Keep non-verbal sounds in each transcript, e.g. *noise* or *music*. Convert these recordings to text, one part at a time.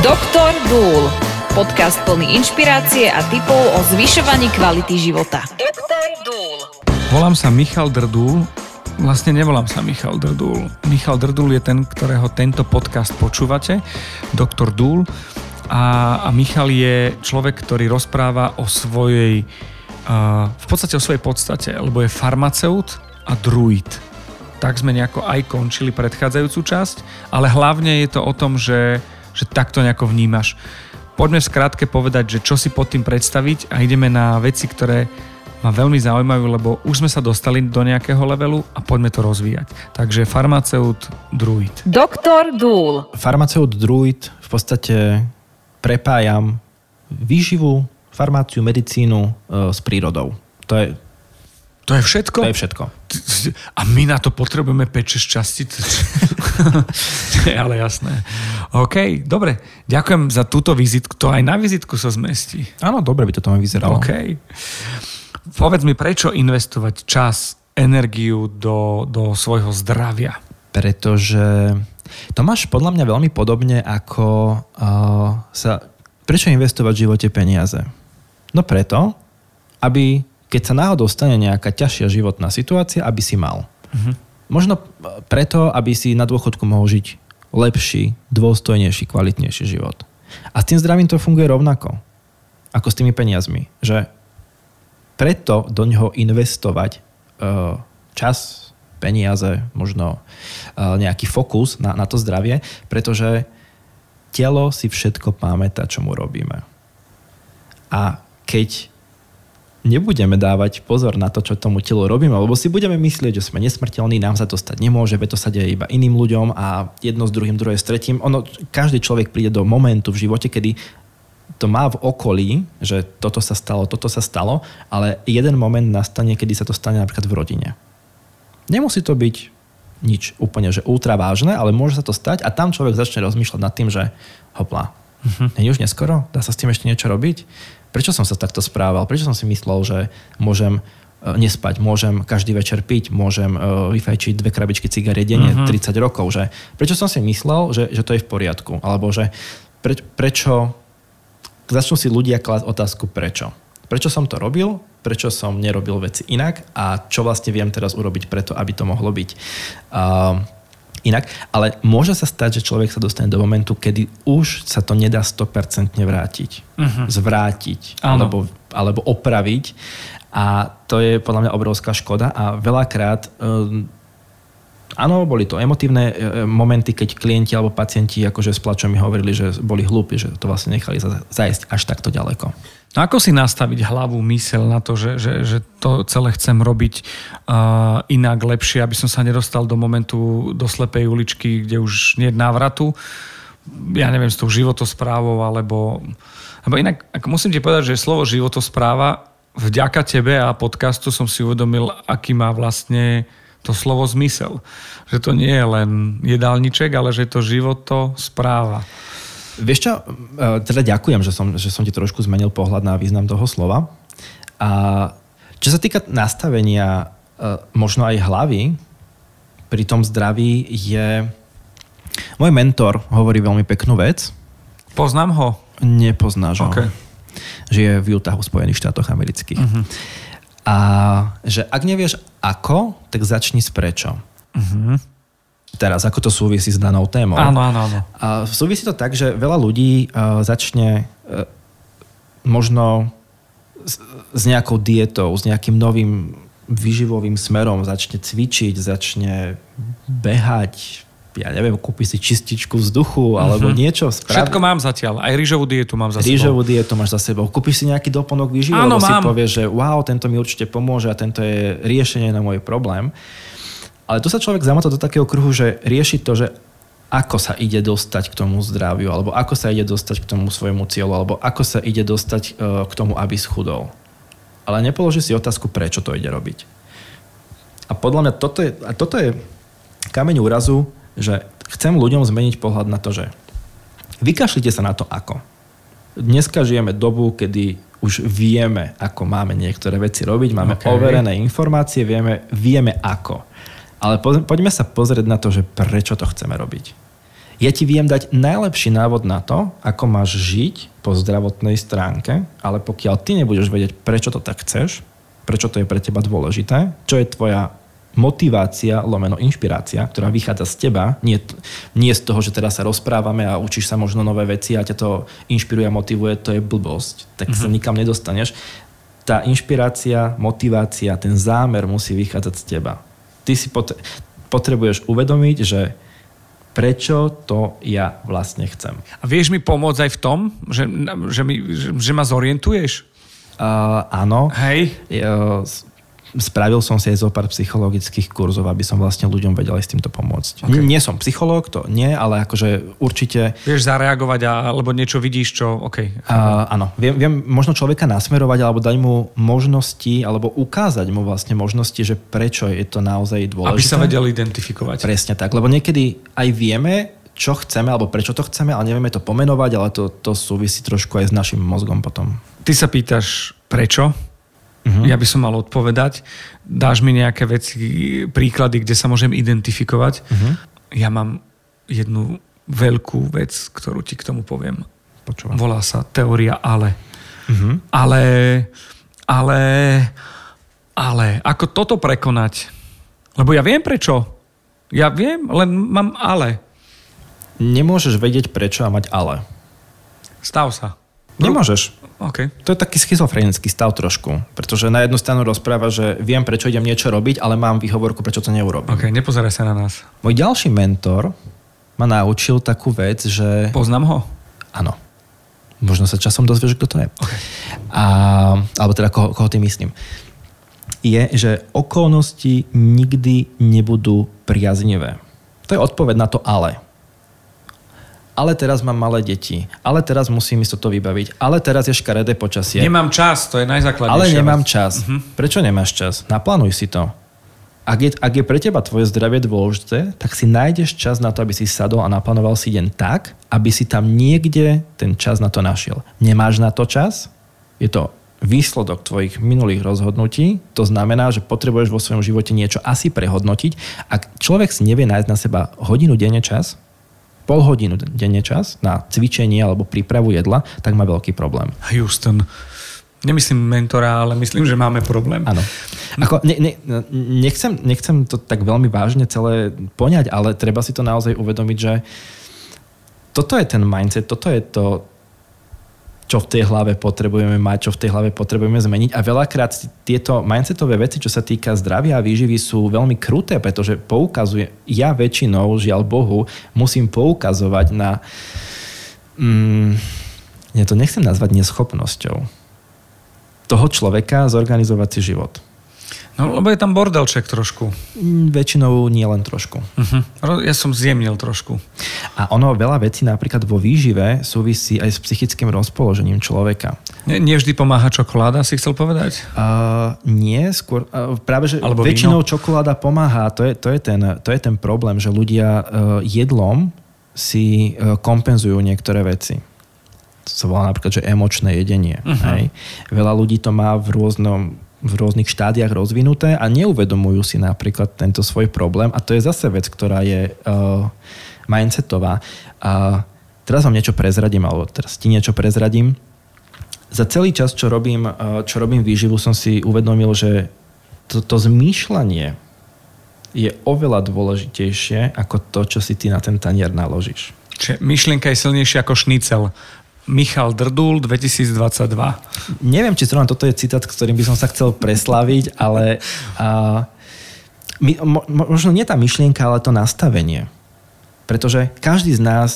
Doktor Dúl. Podcast plný inšpirácie a tipov o zvyšovaní kvality života. Doktor Dúl. Volám sa Michal Drdúl. Vlastne nevolám sa Michal Drdúl. Michal Drdúl je ten, ktorého tento podcast počúvate. Doktor Dúl. A, a Michal je človek, ktorý rozpráva o svojej v podstate o svojej podstate, lebo je farmaceut a druid. Tak sme nejako aj končili predchádzajúcu časť, ale hlavne je to o tom, že, že takto nejako vnímaš. Poďme v skrátke povedať, že čo si pod tým predstaviť a ideme na veci, ktoré ma veľmi zaujímajú, lebo už sme sa dostali do nejakého levelu a poďme to rozvíjať. Takže farmaceut druid. Doktor Dúl. Farmaceut druid v podstate prepájam výživu, farmáciu, medicínu e, s prírodou. To je, to je všetko? To je všetko. A my na to potrebujeme 5-6 častíc. *laughs* Ale jasné. OK, dobre. Ďakujem za túto vizitku. To aj na vizitku sa zmestí. Áno, dobre by to tam vyzeralo. OK. Povedz mi, prečo investovať čas, energiu do, do svojho zdravia? Pretože to máš podľa mňa veľmi podobne ako uh, sa... Prečo investovať v živote peniaze? No preto, aby keď sa náhodou stane nejaká ťažšia životná situácia, aby si mal. Uh-huh. Možno preto, aby si na dôchodku mohol žiť lepší, dôstojnejší, kvalitnejší život. A s tým zdravím to funguje rovnako, ako s tými peniazmi. Že preto do ňoho investovať uh, čas, peniaze, možno uh, nejaký fokus na, na to zdravie, pretože telo si všetko pamätá, čo mu robíme. A keď nebudeme dávať pozor na to, čo tomu telu robíme, lebo si budeme myslieť, že sme nesmrteľní, nám sa to stať nemôže, veď to sa deje iba iným ľuďom a jedno s druhým, druhé s tretím. Ono, každý človek príde do momentu v živote, kedy to má v okolí, že toto sa stalo, toto sa stalo, ale jeden moment nastane, kedy sa to stane napríklad v rodine. Nemusí to byť nič úplne, že ultra vážne, ale môže sa to stať a tam človek začne rozmýšľať nad tým, že hopla, uh-huh. nie už neskoro? Dá sa s tým ešte niečo robiť? Prečo som sa takto správal, prečo som si myslel, že môžem e, nespať, môžem každý večer piť, môžem uh, vyfajčiť dve krabičky cigariet denne uh-huh. Mhm. 30 rokov. Že prečo som si myslel, že, že to je v poriadku? Alebo že pre, prečo... Začnú si ľudia klásť otázku prečo. Prečo som to robil? Prečo som nerobil veci inak? A čo vlastne viem teraz urobiť preto, aby to mohlo byť? Uh, inak. Ale môže sa stať, že človek sa dostane do momentu, kedy už sa to nedá 100% vrátiť. Uh-huh. Zvrátiť. Alebo, alebo opraviť. A to je podľa mňa obrovská škoda. A veľakrát um, Áno, boli to emotívne e, momenty, keď klienti alebo pacienti akože s plačom mi hovorili, že boli hlúpi, že to vlastne nechali zajsť až takto ďaleko. No ako si nastaviť hlavu, mysel na to, že, že, že to celé chcem robiť uh, inak, lepšie, aby som sa nedostal do momentu do slepej uličky, kde už nie je návratu, ja neviem, s tou životosprávou, alebo... Lebo inak, ak musím ti povedať, že slovo životospráva vďaka tebe a podcastu som si uvedomil, aký má vlastne to slovo zmysel. Že to nie je len jedálniček, ale že je to životospráva. Vieš čo, e, teda ďakujem, že som, že som ti trošku zmenil pohľad na význam toho slova. A čo sa týka nastavenia e, možno aj hlavy, pri tom zdraví je... Môj mentor hovorí veľmi peknú vec. Poznám ho? Nepoznáš okay. ho. Žije v Utahu, Spojených štátoch amerických. Uh-huh. A že ak nevieš ako, tak začni s prečo. Uh-huh teraz, ako to súvisí s danou témou. Áno, áno, áno. A súvisí to tak, že veľa ľudí uh, začne uh, možno s, s nejakou dietou, s nejakým novým vyživovým smerom, začne cvičiť, začne behať, ja neviem, kúpi si čističku vzduchu alebo uh-huh. niečo. Spraví. Všetko mám zatiaľ, aj rýžovú dietu mám za sebou. Rýžovú dietu máš za sebou. Kúpiš si nejaký doplnok výživy, lebo mám. si povieš, že wow, tento mi určite pomôže a tento je riešenie na môj problém. Ale tu sa človek zamotá do takého kruhu, že rieši to, že ako sa ide dostať k tomu zdraviu, alebo ako sa ide dostať k tomu svojmu cieľu, alebo ako sa ide dostať e, k tomu, aby schudol. Ale nepoloží si otázku, prečo to ide robiť. A podľa mňa toto je, a toto je kameň úrazu, že chcem ľuďom zmeniť pohľad na to, že vykašlite sa na to ako. Dneska žijeme dobu, kedy už vieme, ako máme niektoré veci robiť, máme okay. overené informácie, vieme, vieme ako. Ale po, poďme sa pozrieť na to, že prečo to chceme robiť. Ja ti viem dať najlepší návod na to, ako máš žiť po zdravotnej stránke, ale pokiaľ ty nebudeš vedieť, prečo to tak chceš, prečo to je pre teba dôležité, čo je tvoja motivácia, lomeno inšpirácia, ktorá vychádza z teba, nie, nie z toho, že teraz sa rozprávame a učíš sa možno nové veci a ťa to inšpiruje a motivuje, to je blbosť, tak mm-hmm. sa mhm. nikam nedostaneš. Tá inšpirácia, motivácia, ten zámer musí vychádzať z teba. Ty si pot- potrebuješ uvedomiť, že prečo to ja vlastne chcem. A vieš mi pomôcť aj v tom, že, že, mi, že, že ma zorientuješ? Uh, áno. Hej. Uh, spravil som si aj zo pár psychologických kurzov, aby som vlastne ľuďom vedel aj s týmto pomôcť. Okay. Nie som psychológ, to nie, ale akože určite... Vieš zareagovať a, alebo niečo vidíš, čo... OK. Uh, áno, viem, viem možno človeka nasmerovať alebo dať mu možnosti, alebo ukázať mu vlastne možnosti, že prečo je to naozaj dôležité. Aby sa vedel identifikovať. Presne tak, lebo niekedy aj vieme, čo chceme alebo prečo to chceme, ale nevieme to pomenovať, ale to, to súvisí trošku aj s našim mozgom potom. Ty sa pýtaš prečo, Uh-huh. Ja by som mal odpovedať. Dáš mi nejaké veci, príklady, kde sa môžem identifikovať. Uh-huh. Ja mám jednu veľkú vec, ktorú ti k tomu poviem. Počúvam. Volá sa teória ale. Uh-huh. Ale, ale, ale, ako toto prekonať? Lebo ja viem prečo. Ja viem, len mám ale. Nemôžeš vedieť prečo a mať ale. Stav sa. Nemôžeš. Okay. To je taký schizofrenický stav trošku, pretože na jednu stranu rozpráva, že viem, prečo idem niečo robiť, ale mám výhovorku, prečo to neurobím. Ok, nepozeraj sa na nás. Môj ďalší mentor ma naučil takú vec, že... Poznám ho? Áno. Možno sa časom dozvieš, kto to je. Okay. A, alebo teda koho, koho tým myslím. Je, že okolnosti nikdy nebudú priaznivé. To je odpoveď na to ale ale teraz mám malé deti, ale teraz musím ísť toto vybaviť, ale teraz je škaredé počasie. Nemám čas, to je najzákladnejšie. Ale nemám čas. Uh-huh. Prečo nemáš čas? Naplánuj si to. Ak je, ak je pre teba tvoje zdravie dôležité, tak si nájdeš čas na to, aby si sadol a naplánoval si deň tak, aby si tam niekde ten čas na to našiel. Nemáš na to čas? Je to výsledok tvojich minulých rozhodnutí. To znamená, že potrebuješ vo svojom živote niečo asi prehodnotiť. Ak človek si nevie nájsť na seba hodinu denne čas, pol hodinu denne čas na cvičenie alebo prípravu jedla, tak má veľký problém. Houston. Nemyslím mentora, ale myslím, že máme problém. Áno. Ako, ne, ne, nechcem, nechcem to tak veľmi vážne celé poňať, ale treba si to naozaj uvedomiť, že toto je ten mindset, toto je to, čo v tej hlave potrebujeme mať, čo v tej hlave potrebujeme zmeniť. A veľakrát tieto mindsetové veci, čo sa týka zdravia a výživy, sú veľmi kruté, pretože poukazuje, ja väčšinou, žiaľ Bohu, musím poukazovať na... Mm, ja to nechcem nazvať neschopnosťou toho človeka zorganizovať si život. No, lebo je tam bordelček trošku. Mm, väčšinou nie len trošku. Uh-huh. Ja som zjemnil trošku. A ono veľa vecí napríklad vo výžive súvisí aj s psychickým rozpoložením človeka. Nie, nie vždy pomáha čokoláda, si chcel povedať? Uh, nie, skôr uh, práve, že Alebo väčšinou víno? čokoláda pomáha. To je, to, je ten, to je ten problém, že ľudia uh, jedlom si uh, kompenzujú niektoré veci to sa volá napríklad, že emočné jedenie. Uh-huh. Hej. Veľa ľudí to má v rôznom v rôznych štádiách rozvinuté a neuvedomujú si napríklad tento svoj problém a to je zase vec, ktorá je uh, mindsetová. A teraz vám niečo prezradím, alebo teraz ti niečo prezradím. Za celý čas, čo robím, uh, čo robím výživu, som si uvedomil, že to, to zmýšľanie je oveľa dôležitejšie ako to, čo si ty na ten tanier naložíš. Čiže myšlienka je silnejšia ako šnicel. Michal Drdul 2022. Neviem, či zrovna toto je citát, ktorým by som sa chcel preslaviť, ale a, my, mo, možno nie tá myšlienka, ale to nastavenie. Pretože každý z nás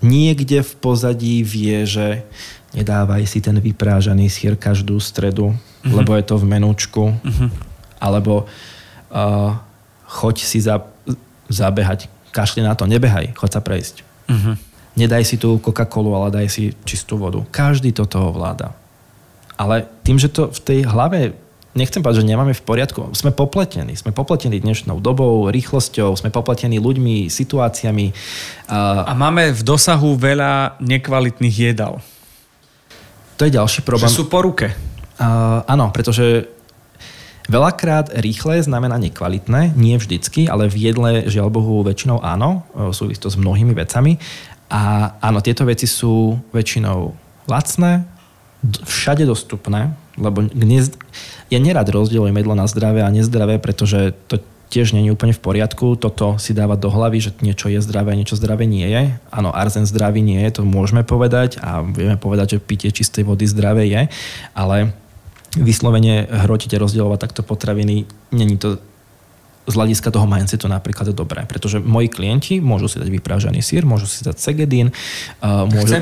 niekde v pozadí vie, že nedávaj si ten vyprážaný sír každú stredu, uh-huh. lebo je to v menúčku. Uh-huh. Alebo uh, choď si za, zabehať, kašli na to, nebehaj, choď sa prejsť. Uh-huh. Nedaj si tú Coca-Colu, ale daj si čistú vodu. Každý toto ovláda. Ale tým, že to v tej hlave nechcem povedať, že nemáme v poriadku. Sme popletení. Sme popletení dnešnou dobou, rýchlosťou, sme popletení ľuďmi, situáciami. A máme v dosahu veľa nekvalitných jedal. To je ďalší problém. Že sú po ruke. Uh, áno, pretože Veľakrát rýchle znamená nekvalitné, nie vždycky, ale v jedle žiaľ Bohu väčšinou áno, e, súvisí to s mnohými vecami. A áno, tieto veci sú väčšinou lacné, všade dostupné, lebo dnes, ja nerad rozdielujem jedlo na zdravé a nezdravé, pretože to tiež nie je úplne v poriadku. Toto si dávať do hlavy, že niečo je zdravé niečo zdravé nie je. Áno, arzen zdravý nie je, to môžeme povedať a vieme povedať, že pitie čistej vody zdravé je, ale vyslovene hrotiť a rozdielovať takto potraviny, není to z hľadiska toho mindsetu napríklad dobré, pretože moji klienti môžu si dať vyprážaný sír, môžu si dať segedín, uh, môžu,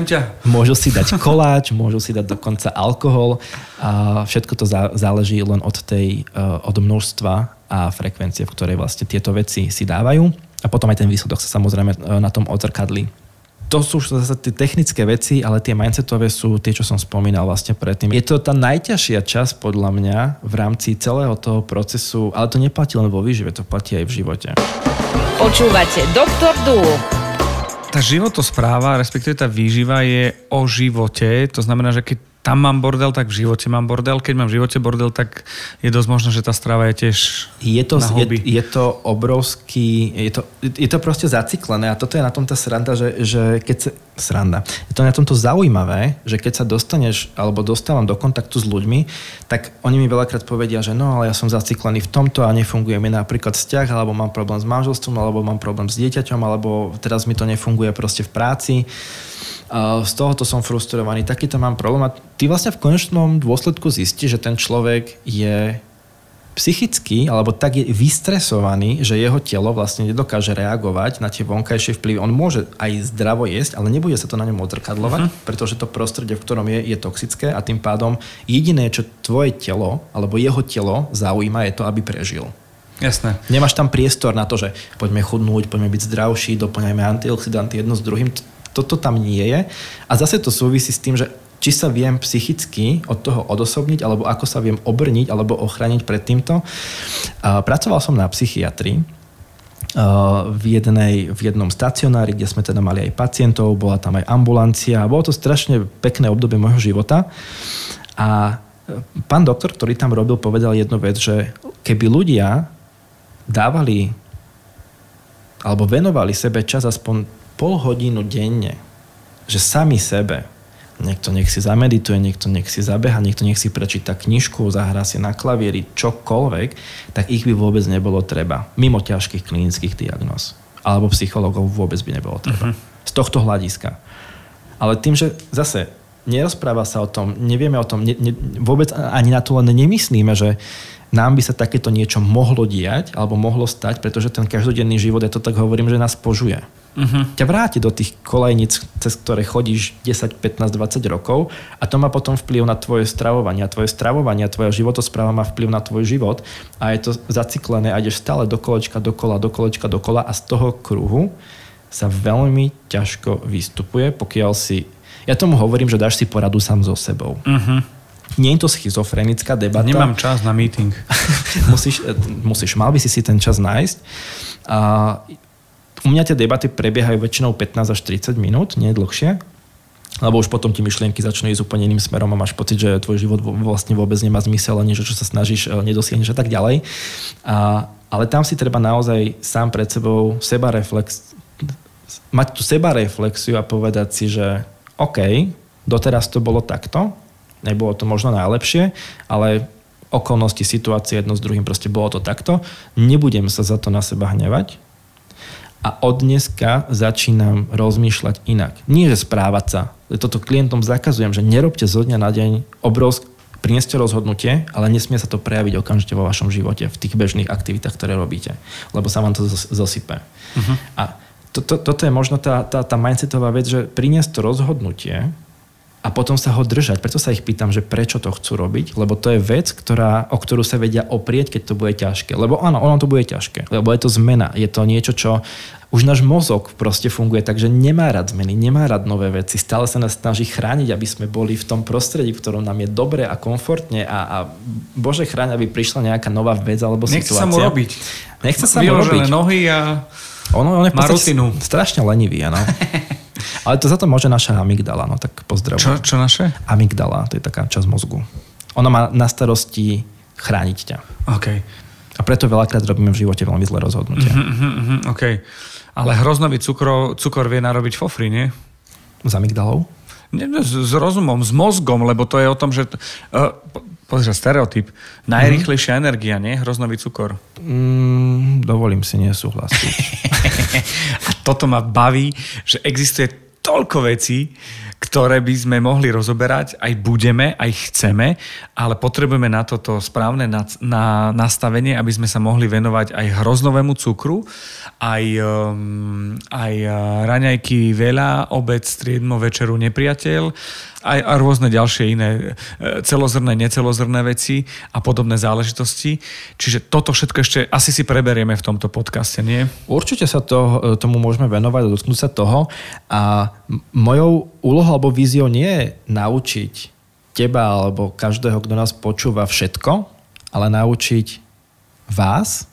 môžu si dať koláč, *laughs* môžu si dať dokonca alkohol a všetko to záleží len od tej, uh, od množstva a frekvencie, v ktorej vlastne tieto veci si dávajú. A potom aj ten výsledok sa samozrejme uh, na tom odzrkadlí to sú už zase tie technické veci, ale tie mindsetové sú tie, čo som spomínal vlastne predtým. Je to tá najťažšia časť podľa mňa v rámci celého toho procesu, ale to neplatí len vo výžive, to platí aj v živote. Počúvate Doktor Dúl. Tá životospráva, respektíve tá výživa je o živote. To znamená, že keď tam mám bordel, tak v živote mám bordel. Keď mám v živote bordel, tak je dosť možné, že tá strava je tiež je to, na hobby. Je, je to obrovský, je to, je to proste zaciklené a toto je na tom tá sranda, že, že keď sa, sranda, je to na tomto zaujímavé, že keď sa dostaneš alebo dostávam do kontaktu s ľuďmi, tak oni mi veľakrát povedia, že no, ale ja som zaciklený v tomto a nefunguje mi napríklad vzťah, alebo mám problém s manželstvom, alebo mám problém s dieťaťom, alebo teraz mi to nefunguje proste v práci z tohoto som frustrovaný, takýto mám problém a ty vlastne v konečnom dôsledku zistíš, že ten človek je psychicky alebo tak je vystresovaný, že jeho telo vlastne nedokáže reagovať na tie vonkajšie vplyvy. On môže aj zdravo jesť, ale nebude sa to na ňom odzrkadlovať, uh-huh. pretože to prostredie, v ktorom je, je toxické a tým pádom jediné, čo tvoje telo alebo jeho telo zaujíma, je to, aby prežil. Jasné. Nemáš tam priestor na to, že poďme chudnúť, poďme byť zdravší, doplňajme antioxidanty jedno s druhým toto tam nie je. A zase to súvisí s tým, že či sa viem psychicky od toho odosobniť, alebo ako sa viem obrniť, alebo ochraniť pred týmto. Pracoval som na psychiatrii, v, jednej, v jednom stacionári, kde sme teda mali aj pacientov, bola tam aj ambulancia. Bolo to strašne pekné obdobie môjho života. A e, pán doktor, ktorý tam robil, povedal jednu vec, že keby ľudia dávali alebo venovali sebe čas aspoň pol hodinu denne, že sami sebe, niekto nech si zamedituje, niekto nech si zabeha, niekto nech si prečíta knižku, zahrá si na klavieri, čokoľvek, tak ich by vôbec nebolo treba. Mimo ťažkých klinických diagnóz. Alebo psychologov vôbec by nebolo treba. Uh-huh. Z tohto hľadiska. Ale tým, že zase nerozpráva sa o tom, nevieme o tom, ne, ne, vôbec ani na to len nemyslíme, že nám by sa takéto niečo mohlo diať alebo mohlo stať, pretože ten každodenný život, ja to tak hovorím, že nás požuje uh-huh. ťa vráti do tých kolejníc, cez ktoré chodíš 10, 15, 20 rokov a to má potom vplyv na tvoje stravovanie. A tvoje stravovanie, a tvoja životospráva má vplyv na tvoj život a je to zaciklené a ideš stále do kolečka, dokola, do kolečka, dokola a z toho kruhu sa veľmi ťažko vystupuje, pokiaľ si... Ja tomu hovorím, že dáš si poradu sám so sebou. Uh-huh. Nie je to schizofrenická debata. Nemám čas na meeting. *laughs* musíš, musíš, mal by si si ten čas nájsť. A u mňa tie debaty prebiehajú väčšinou 15 až 30 minút, nie dlhšie, lebo už potom ti myšlienky začnú ísť úplne iným smerom a máš pocit, že tvoj život vlastne vôbec nemá zmysel a niečo, čo sa snažíš, e, nedosiahneš a tak ďalej. A, ale tam si treba naozaj sám pred sebou seba reflex, mať tú seba reflexiu a povedať si, že OK, doteraz to bolo takto, nebolo to možno najlepšie, ale okolnosti, situácie jedno s druhým, proste bolo to takto. Nebudem sa za to na seba hnevať, a od dneska začínam rozmýšľať inak. Nie, že správať sa. Toto klientom zakazujem, že nerobte zo dňa na deň obrovsk- Prineste rozhodnutie, ale nesmie sa to prejaviť okamžite vo vašom živote, v tých bežných aktivitách, ktoré robíte, lebo sa vám to zosype. Uh-huh. A to, to, toto je možno tá, tá, tá mindsetová vec, že priniesť to rozhodnutie a potom sa ho držať. Preto sa ich pýtam, že prečo to chcú robiť, lebo to je vec, ktorá, o ktorú sa vedia oprieť, keď to bude ťažké. Lebo áno, ono to bude ťažké, lebo je to zmena. Je to niečo, čo už náš mozog proste funguje tak, že nemá rád zmeny, nemá rád nové veci. Stále sa nás snaží chrániť, aby sme boli v tom prostredí, v ktorom nám je dobre a komfortne a, a Bože chráň, aby prišla nejaká nová vec alebo Nechce situácia. Nechce sa mu robiť. Nechce sa mu robiť. nohy a ono, on je má rutinu. strašne lenivý, áno. *laughs* Ale to za to môže naša amygdala, no tak pozdravujem. Čo, čo naše? Amygdala, to je taká časť mozgu. Ona má na starosti chrániť ťa. OK. A preto veľakrát robíme v živote veľmi zlé rozhodnutia. Mm-hmm, mm-hmm, OK. Ale hroznový cukor, cukor vie narobiť fofry, nie? S amygdalou? No, s, s rozumom, s mozgom, lebo to je o tom, že... Uh, pozri, stereotyp. Najrychlejšia mm. energia, nie? Hroznový cukor. Mm, dovolím si nesúhlasiť. *laughs* A toto ma baví, že existuje toľko vecí, ktoré by sme mohli rozoberať, aj budeme, aj chceme, ale potrebujeme na toto správne na, na, nastavenie, aby sme sa mohli venovať aj hroznovému cukru, aj, um, aj uh, raňajky veľa, obec, striedmo, večeru, nepriateľ, aj a rôzne ďalšie iné e, celozrné, necelozrné veci a podobné záležitosti. Čiže toto všetko ešte asi si preberieme v tomto podcaste, nie? Určite sa to, tomu môžeme venovať a dotknúť sa toho. A mojou úlohou alebo víziou nie je naučiť teba alebo každého, kto nás počúva všetko, ale naučiť vás,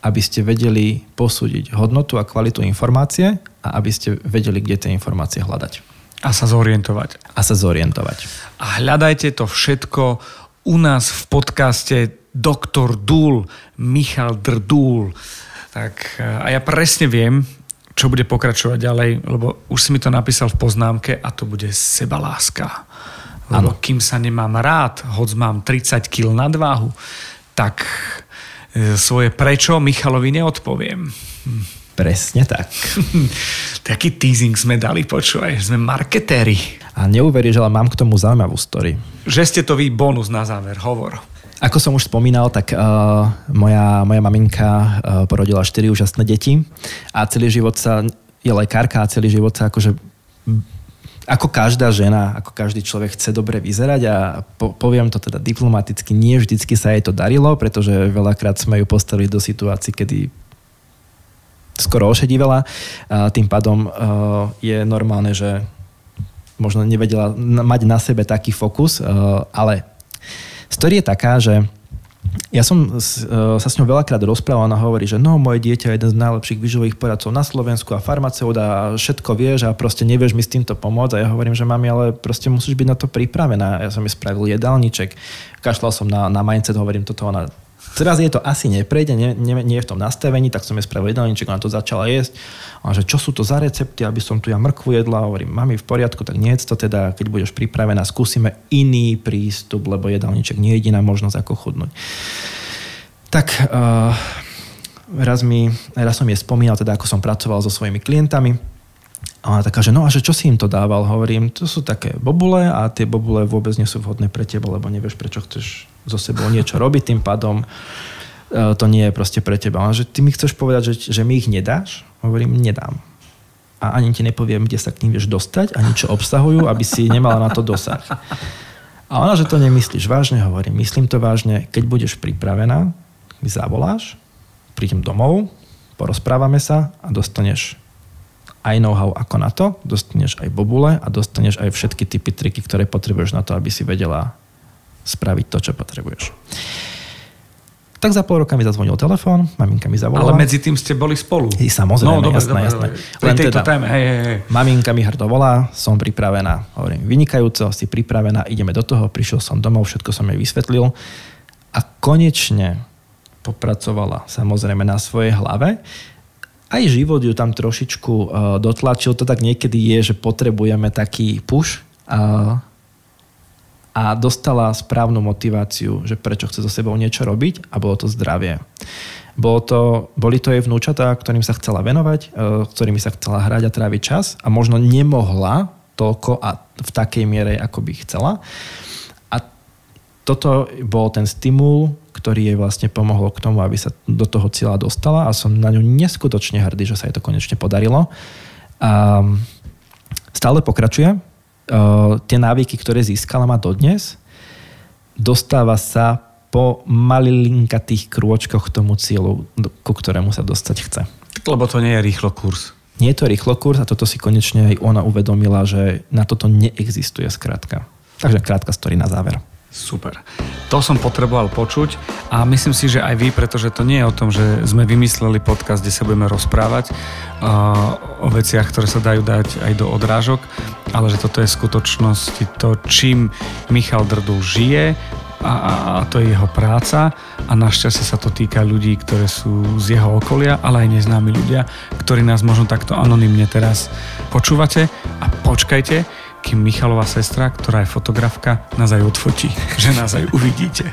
aby ste vedeli posúdiť hodnotu a kvalitu informácie a aby ste vedeli, kde tie informácie hľadať. A sa zorientovať. A sa zorientovať. A hľadajte to všetko u nás v podcaste Doktor Dúl, Michal Drdúl. Tak a ja presne viem, čo bude pokračovať ďalej, lebo už si mi to napísal v poznámke a to bude sebaláska. Ano. kým sa nemám rád, hoď mám 30 kg nadváhu, tak e, svoje prečo Michalovi neodpoviem. Hm. Presne tak. *laughs* Taký teasing sme dali, počúvaj, sme marketéri. A neuveríš, ale mám k tomu zaujímavú story. Že ste to vy bonus na záver, hovor. Ako som už spomínal, tak uh, moja, moja maminka uh, porodila 4 úžasné deti a celý život sa, je lekárka a celý život sa akože ako každá žena, ako každý človek chce dobre vyzerať a po, poviem to teda diplomaticky, nie vždycky sa jej to darilo, pretože veľakrát sme ju postavili do situácií, kedy skoro ošedivala. A tým pádom uh, je normálne, že možno nevedela mať na sebe taký fokus, uh, ale story je taká, že ja som sa s ňou veľakrát rozprával, ona hovorí, že no, moje dieťa je jeden z najlepších výživových poradcov na Slovensku a farmaceut a všetko vieš a proste nevieš mi s týmto pomôcť. A ja hovorím, že mami, ale proste musíš byť na to pripravená. Ja som jej spravil jedálniček, kašľal som na, na mindset, hovorím, toto ona Teraz je to asi neprejde, nie, nie, nie je v tom nastavení, tak som jej spravil jedálniček, ona to začala jesť. A že čo sú to za recepty, aby som tu ja mrkvu jedla, hovorím, mami v poriadku, tak nie to teda, keď budeš pripravená, skúsime iný prístup, lebo jedálniček nie je jediná možnosť, ako chudnúť. Tak uh, raz, mi, raz som jej spomínal, teda ako som pracoval so svojimi klientami, a ona taká, že no a že čo si im to dával? Hovorím, to sú také bobule a tie bobule vôbec nie sú vhodné pre teba, lebo nevieš, prečo chceš so sebou niečo robiť, tým pádom e, to nie je proste pre teba. Ale že ty mi chceš povedať, že, že mi ich nedáš? Hovorím, nedám. A ani ti nepoviem, kde sa k ním vieš dostať, ani čo obsahujú, aby si nemala na to dosah. A ona, že to nemyslíš vážne, hovorím, myslím to vážne, keď budeš pripravená, mi zavoláš, prídem domov, porozprávame sa a dostaneš aj know-how ako na to, dostaneš aj bobule a dostaneš aj všetky typy triky, ktoré potrebuješ na to, aby si vedela spraviť to, čo potrebuješ. Tak za pol roka mi zazvonil telefón, maminka mi zavolala. Ale medzi tým ste boli spolu. I, samozrejme, no, dobre, jasné, dobre, jasné. Dobre. Len tejto teda, téme, hej, hej, hej. Maminka mi hrdo volá, som pripravená. Hovorím, vynikajúco, si pripravená, ideme do toho, prišiel som domov, všetko som jej vysvetlil. A konečne popracovala samozrejme na svojej hlave. Aj život ju tam trošičku uh, dotlačil. To tak niekedy je, že potrebujeme taký push. Uh, a dostala správnu motiváciu, že prečo chce so sebou niečo robiť a bolo to zdravie. Bolo to, boli to jej vnúčatá, ktorým sa chcela venovať, e, ktorými sa chcela hrať a tráviť čas a možno nemohla toľko a v takej miere, ako by chcela. A toto bol ten stimul, ktorý jej vlastne pomohol k tomu, aby sa do toho cieľa dostala a som na ňu neskutočne hrdý, že sa jej to konečne podarilo. A stále pokračuje, uh, tie návyky, ktoré získala má dodnes, dostáva sa po malilinkatých krôčkoch k tomu cieľu, ku ktorému sa dostať chce. Lebo to nie je rýchlo kurz. Nie je to rýchlo kurz a toto si konečne aj ona uvedomila, že na toto neexistuje skrátka. Takže krátka story na záver. Super. To som potreboval počuť a myslím si, že aj vy, pretože to nie je o tom, že sme vymysleli podcast, kde sa budeme rozprávať uh, o veciach, ktoré sa dajú dať aj do odrážok, ale že toto je v skutočnosti to, čím Michal Drdu žije, a, a to je jeho práca a našťastie sa to týka ľudí, ktoré sú z jeho okolia, ale aj neznámi ľudia, ktorí nás možno takto anonymne teraz počúvate a počkajte, kým Michalová sestra, ktorá je fotografka, nás aj odfotí, *laughs* že nás aj uvidíte.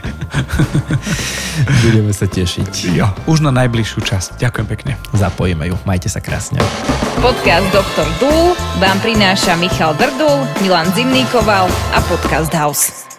*laughs* Budeme sa tešiť. Jo, už na najbližšiu časť. Ďakujem pekne. Zapojíme ju. Majte sa krásne. Podcast Dr. Dúl vám prináša Michal Drdul, Milan Zimníkoval a Podcast House.